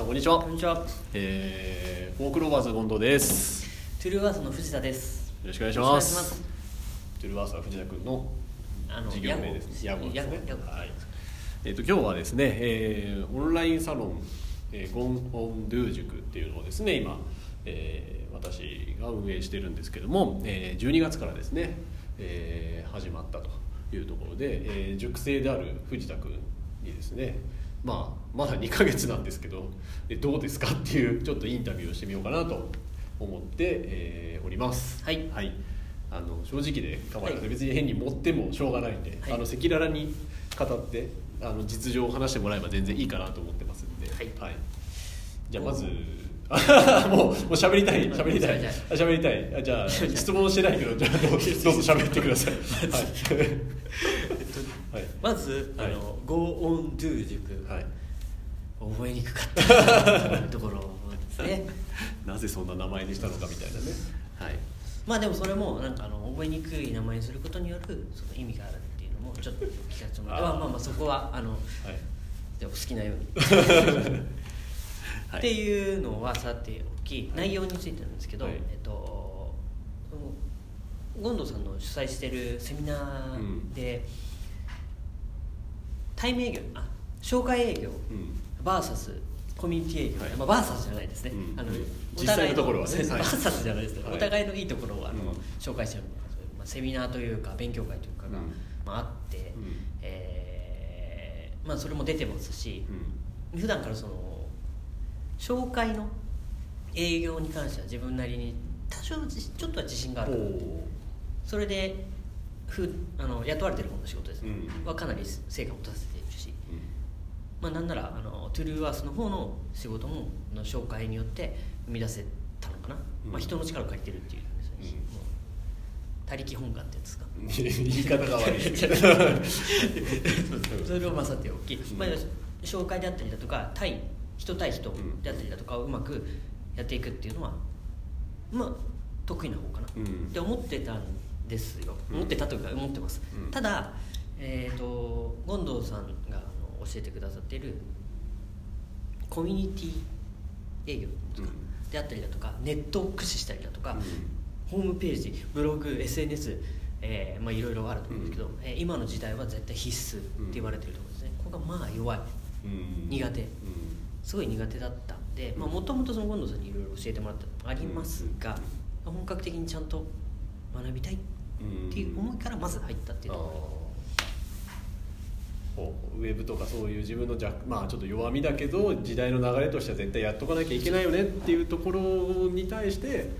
さんこんにちは。こんにちは。えー、フォークローバーズ権藤です。トゥルーバースの藤田です。よろしくお願いします。トゥルーバースは藤田君の事業名です屋号。屋号ですね。はい。えっ、と今日はですね、えー、オンラインサロン、えー、ゴンオンドゥ塾っていうのをですね今、えー、私が運営してるんですけども、えー、12月からですね、えー、始まったというところで、えー、塾生である藤田君にですねまあまだ2ヶ月なんですけどえどうですかっていうちょっとインタビューをしてみようかなと思って、えー、おります。はい。あの正直で構わないので、はい別に変に持ってもしょうがないんで、赤裸々に語ってあの実情を話してもらえば全然いいかなと思ってますんで、はい。じゃあまず もうもう喋りたい。喋りたい。喋りたい。あ喋りたい。あじゃあ 質問してないけどじゃあどうぞ。喋ってくださいはい、はいまず、はい。あの Go on do 塾、はい、覚えにくかった。ところですね。なぜそんな名前にしたのかみたいなね。はい。まあでもそれもなんかあの覚えにくい名前にすることによるその意味があるっていうのもちょっと聞かせてもらって、まあまあまあそこはあのはい。でお好きなように。はい。っていうのはさておき内容についてなんですけど、はい。えっと権藤さんの主催してるセミナーで、対面営業あ紹介営業うん。バーサスコミュニティ営業、はい。まあ、バーサスじゃないですね、うん。あの実際のところはバーサスじゃないですね、はい。お互いのいいところをあの、うん。紹介してるまあ、セミナーというか勉強会というかが、うん。まあ、あって、うん。えーまあ、それも出てますし、うん。普段からその紹介の営業に関しては自分なりに多少じちょっとは自信があるおそれでふあの雇われてる方の仕事ですね、うん。はかなり成果を出せているし、ーうん。まあ、なんならあのトゥルーワースの方の仕事もの紹介によって生み出せたのかな、うん。まあ、人の力を借りてるっていうんです他力本願ってやつですか。言い方が悪い。それをまあさておき、ん。まあ、紹介であったりだとか対人対人であったりだとかをうまくやっていくっていうのはまあ得意な方かな、うん。って思ってたんですよ、うん。思ってたというか思ってます、うん。ただえっ、と権藤さんがあの教えてくださっているコミュニティ営業とかうん。であったりだとかネットを駆使したりだとか、うん。ホームページブログ SNS えーまあ、いろいろあると思うんですけど、えー今の時代は絶対必須って言われてるところですね、ここがまあ弱い。うん。苦手。うん。すごい苦手だったんでうん。もともと権藤さんにいろいろ教えてもらったのもありますが、本格的にちゃんと学びたいっていう思いからまず入ったっていうとここうウェブとかそういう自分の弱まあちょっと弱みだけど時代の流れとしては絶対やっとかなきゃいけないよねっていうところに対して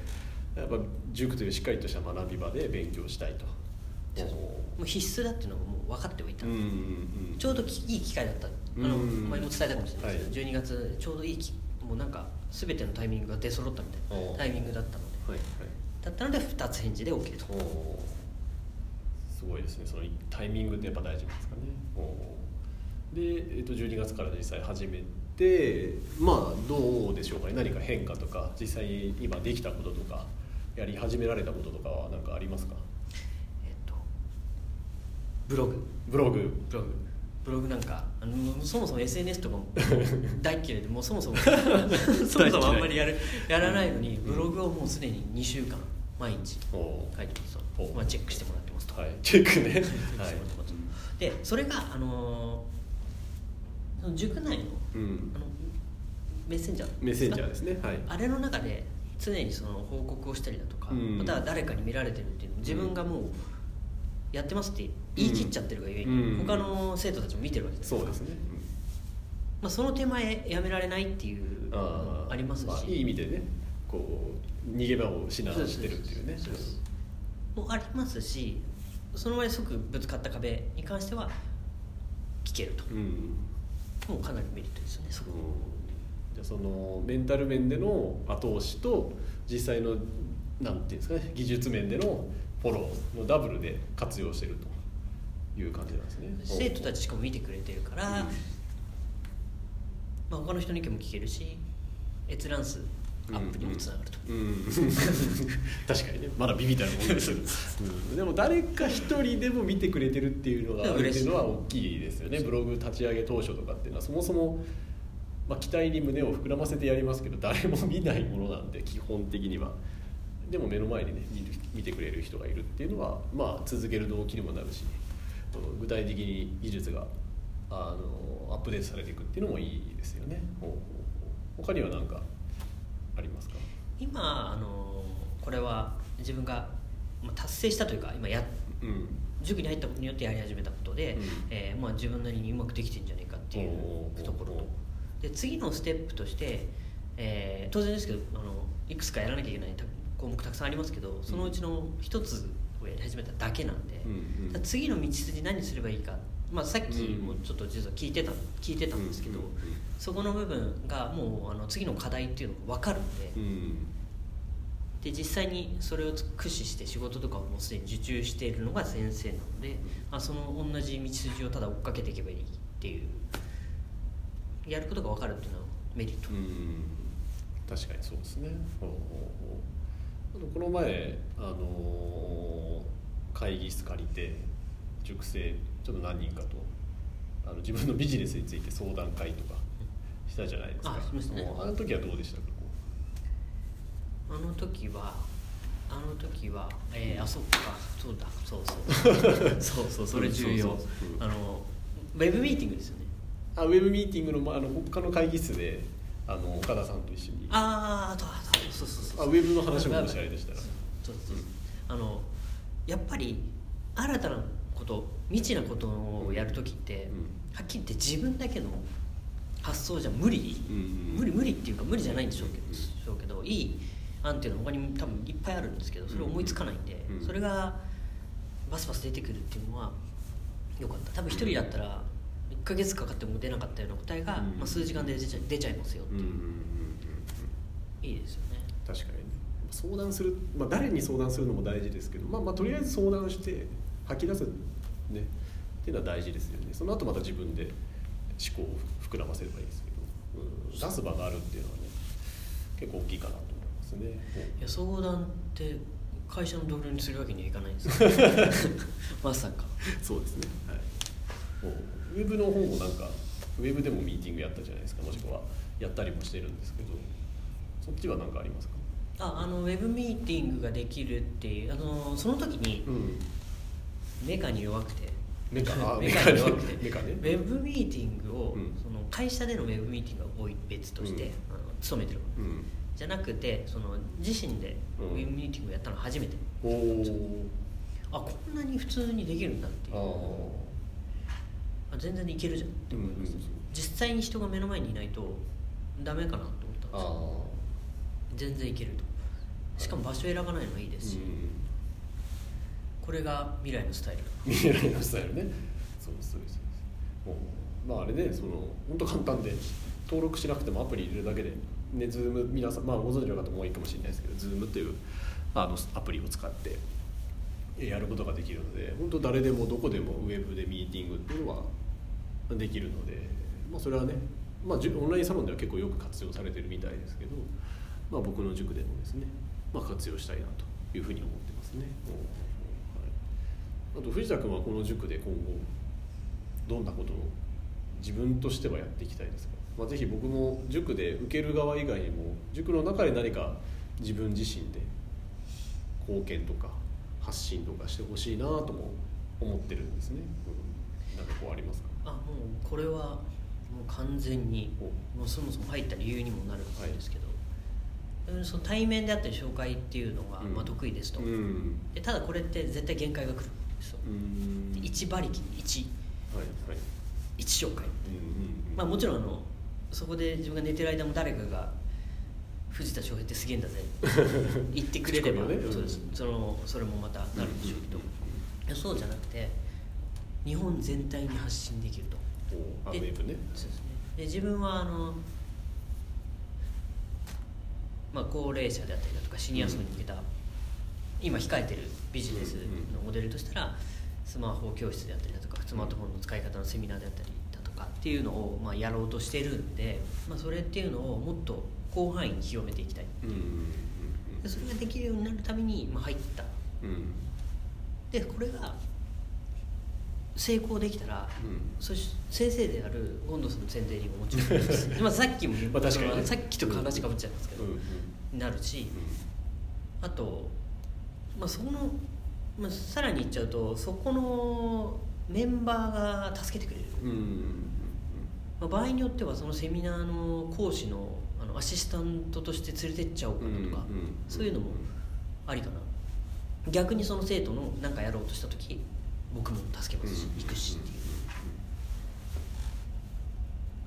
やっぱ塾というしっかりとした学び場で勉強したいと。ろもう必須だっていうのがもう分かっておいた、うんうんうんちょうどきいい機会だった。あのうん前も伝えたかもしれないですけど、はい。12月ちょうどいいきもうなんか全てのタイミングが出揃ったみたいなタイミングだったので。はいはいだったので2つ返事で OK と。すごいですね。そのタイミングってやっぱ大事なんですかね。で、えっと12月から実際始めてまあどうでしょうかね。何か変化とか実際今できたこととかやり始められたこととかは何かありますか？えっとブログ。ブログ。ブログブログなんかあのそもそも SNS とかも 大っ嫌いでもうそもそも そもそもあんまりやるやらないのにブログをもうすでに2週間毎日書いてますと、まあ、チェックしてもらってますと、はい。チェックね。チェックしてもらはいってますでそれがあのーその塾内のうん。あのメッセンジャーメッセンジャーですね。はい。あれの中で常にその報告をしたりだとか、うん。または誰かに見られてるっていう自分がもうやってますって言い切っちゃってるがゆえに、うん。他の生徒たちも見てるわけですそうですね、まあ、その手前やめられないっていうのもありますし、まあ、いい意味でねこう逃げ場を失わしてるっていうね。もありますしその前即ぶつかった壁に関しては聞けると、うん。もうかなりメリットですよねそこ。じゃあそのメンタル面での後押しと実際のなんていうんですかね技術面でのフォローのダブルで活用してるという感じなんですね。生徒たちしかも見てくれてるから、うん。まあ、他の人の意見も聞けるし閲覧数アップにもつながると、うん。うん。確かにね。まだビビたるもんですけど、うん。でも誰か一人でも見てくれてるっていうのがあるっていうのは大きいですよね。ブログ立ち上げ当初とかっていうのはそもそもまあ、期待に胸を膨らませてやりますけど誰も見ないものなんで基本的にはでも目の前にね見る見てくれる人がいるっていうのは、まあ、続ける動機にもなるし、具体的に技術があのアップデートされていくっていうのもいいですよね。他には何かありますか？今あのこれは自分がまあ達成したというか今やうん。塾に入ったことによってやり始めたことで、うん。えーまあ、自分なりにうまくできてんじゃないかっていうところと。で次のステップとして、えー当然ですけどあのいくつかやらなきゃいけないた項目たくさんありますけどそのうちの一つをやり始めただけなんで、うんうん。次の道筋何すればいいか、まあ、さっきもちょっと実は聞いてた聞いてたんですけど、うんうんうんそこの部分がもうあの次の課題っていうのが分かるんで,、うん。で実際にそれを駆使して仕事とかをもうすでに受注しているのが先生なので、まあ、その同じ道筋をただ追っかけていけばいいっていうやることが分かるっていうのはメリット、うん。確かにそうですね。ほうほうほうこの前あの会議室借りて塾生ちょっと何人かとあの自分のビジネスについて相談会とかしたじゃないですか。あしましたね。あの時はどうでしたか？こあの時はあの時はえー、あそっか。そうだ。そうそう。そうそう。それ重要。あのウェブミーティングですよね。うあウェブミーティングのまあの他の会議室であの岡田さんと一緒に。あーあとあとそうそうそうあウェブの話ももしあれでしたら。そうそうそう。あのやっぱり新たなこと未知なことをやる時って、うん。はっきり言って自分だけの発想じゃ無理、うんうん。無理無理っていうか無理じゃないんでしょうけど,、うんしょうけどいい案っていうのは他にも多分いっぱいあるんですけどそれ思いつかないんで、うん。それがバスバス出てくるっていうのはよかった。多分一人だったら1ヶ月かかっても出なかったような答えが、うん。まあ、数時間で出ちゃ出ちゃいますよっていう、うんうんうんうんうん。いいですよね確かにね。相談する、まあ、誰に相談するのも大事ですけど、まあ、まあとりあえず相談して吐き出す、ね、っていうのは大事ですよね。その後また自分で思考を膨らませればいいですけど、うん、出す場があるっていうのはね結構大きいかなと思いますね。いや相談って会社の同僚にするわけにはいかないんですよ。まさか。そうですね、はい、ウェブの方もなんかウェブでもミーティングやったじゃないですか。もしくはやったりもしてるんですけどそっちは何かありますか？ああのウェブミーティングができるっていうあのその時にうん。メカに弱くて。メカ？あ メカに弱くて。メカね。ウェブミーティングを、うん。その会社でのウェブミーティングが多い別として、うん。あの勤めてる。うん。じゃなくてその自身でウうん。ェブミーティングをやったのは初めて、おおあこんなに普通にできるんだっていう。ああ全然いけるじゃんって思います、うんうん実際に人が目の前にいないとダメかなと思ったんですよ。あ全然いけると。しかも場所選ばないのがいいですし、これが未来のスタイル。だ未来のスタイルね。そうですそうです。もうまああれねその本当簡単で登録しなくてもアプリ入れるだけでねズーム皆さんまあご存知の方も多いかもしれないですけどズームっていうあのアプリを使ってえやることができるので本当誰でもどこでもウェブでミーティングっていうのはできるので、まあ、それはね、まあ、オンラインサロンでは結構よく活用されてるみたいですけど、まあ、僕の塾でもですね、まあ、活用したいなというふうに思ってますね。はい、あと藤田君はこの塾で今後どんなことを自分としてはやっていきたいですか、まあ、ぜひ僕も塾で受ける側以外にも塾の中で何か自分自身で貢献とか発信とかしてほしいなとも思ってるんですね、うん。かこうありますか？あもうこれはもう完全にもうそもそも入った理由にもなるんですけど、うんその対面であったり紹介っていうのが、うん。まあ、得意ですと、うん。でただこれって絶対限界が来るんですよ、うん。で1馬力1はいはい。一紹介。うんうんまあもちろんあのそこで自分が寝てる間も誰かが「藤田翔平ってすげえんだぜ」言ってくれれば、ねうんそうです。そのそれもまたなるんでしょうけど、うんうん。いやそうじゃなくて日本全体に発信できると。でね。そうですね。で自分はあの、まあ、高齢者であったりだとかシニア層に向けた、今控えてるビジネスのモデルとしたらスマホ教室であったりだとかスマートフォンの使い方のセミナーであったりだとかっていうのを、まあ、やろうとしてるんで、まあ、それっていうのをもっと広範囲に広めていきたいそれができるようになるために、まあ、入った。でこれが成功できたら、うん。そし先生であるゴンドさんの前提にももちろんまあ さっきも言っまあ確かにね。さっきと話かぶっちゃいますけど、うんうんなるしあと、まあ、そこの、まあ、さらに言っちゃうとそこのメンバーが助けてくれる、うんうんうんまあ、場合によってはそのセミナーの講師のあのアシスタントとして連れてっちゃおうかなとか、うんうんそういうのもありかな。逆にその生徒の何かやろうとした時僕も助けますし、行くしっていう。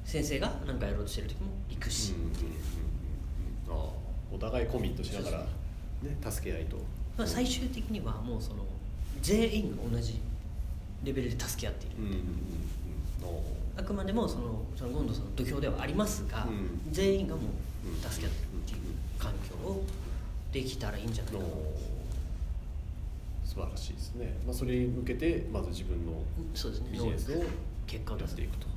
先生が何かやろうとしてる時も行くし、うん。うん。うああお互いコミットしながら、ね、助け合いと。まあ、最終的にはもうその全員が同じレベルで助け合っている、あくまでもそのそのゴンドさんの土俵ではありますが、うん。全員がもう助け合ってるっていう環境をできたらいいんじゃないおかな、素晴らしいですね、まあ、それに向けてまず自分のビジネスを結果を出す。やっていくと。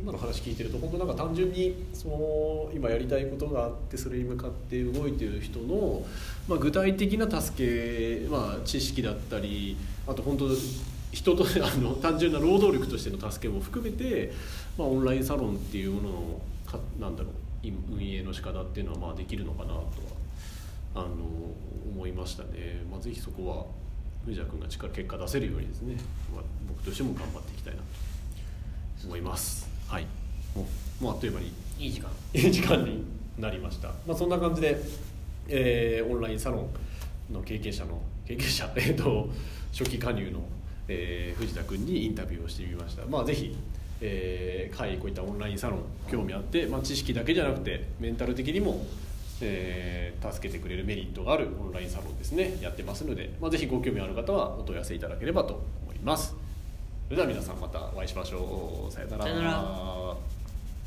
今の話聞いてると本当なんか単純にその今やりたいことがあってそれに向かって動いている人の、まあ、具体的な助け、まあ、知識だったりあと本当人と あの単純な労働力としての助けも含めて、まあ、オンラインサロンっていうもののかなんだろうい運営の仕方っていうのはまあできるのかなとはあの思いましたね、まあ、ぜひそこは藤田君が力結果出せるようにですね、まあ、僕としても頑張っていきたいなと思います。はい。もうもうあっという間に。いい時間。いい時間になりました、まあ、そんな感じで、えーオンラインサロンの経験者の経験者、えー、と初期加入の、えー藤田君にインタビューをしてみました。まあぜひえー、会こういったオンラインサロン興味あって、まあ、知識だけじゃなくてメンタル的にも、えー助けてくれるメリットがあるオンラインサロンですね。やってますので、まあ、ぜひご興味ある方はお問い合わせいただければと思います。それでは皆さんまたお会いしましょう。さよなら。さよなら。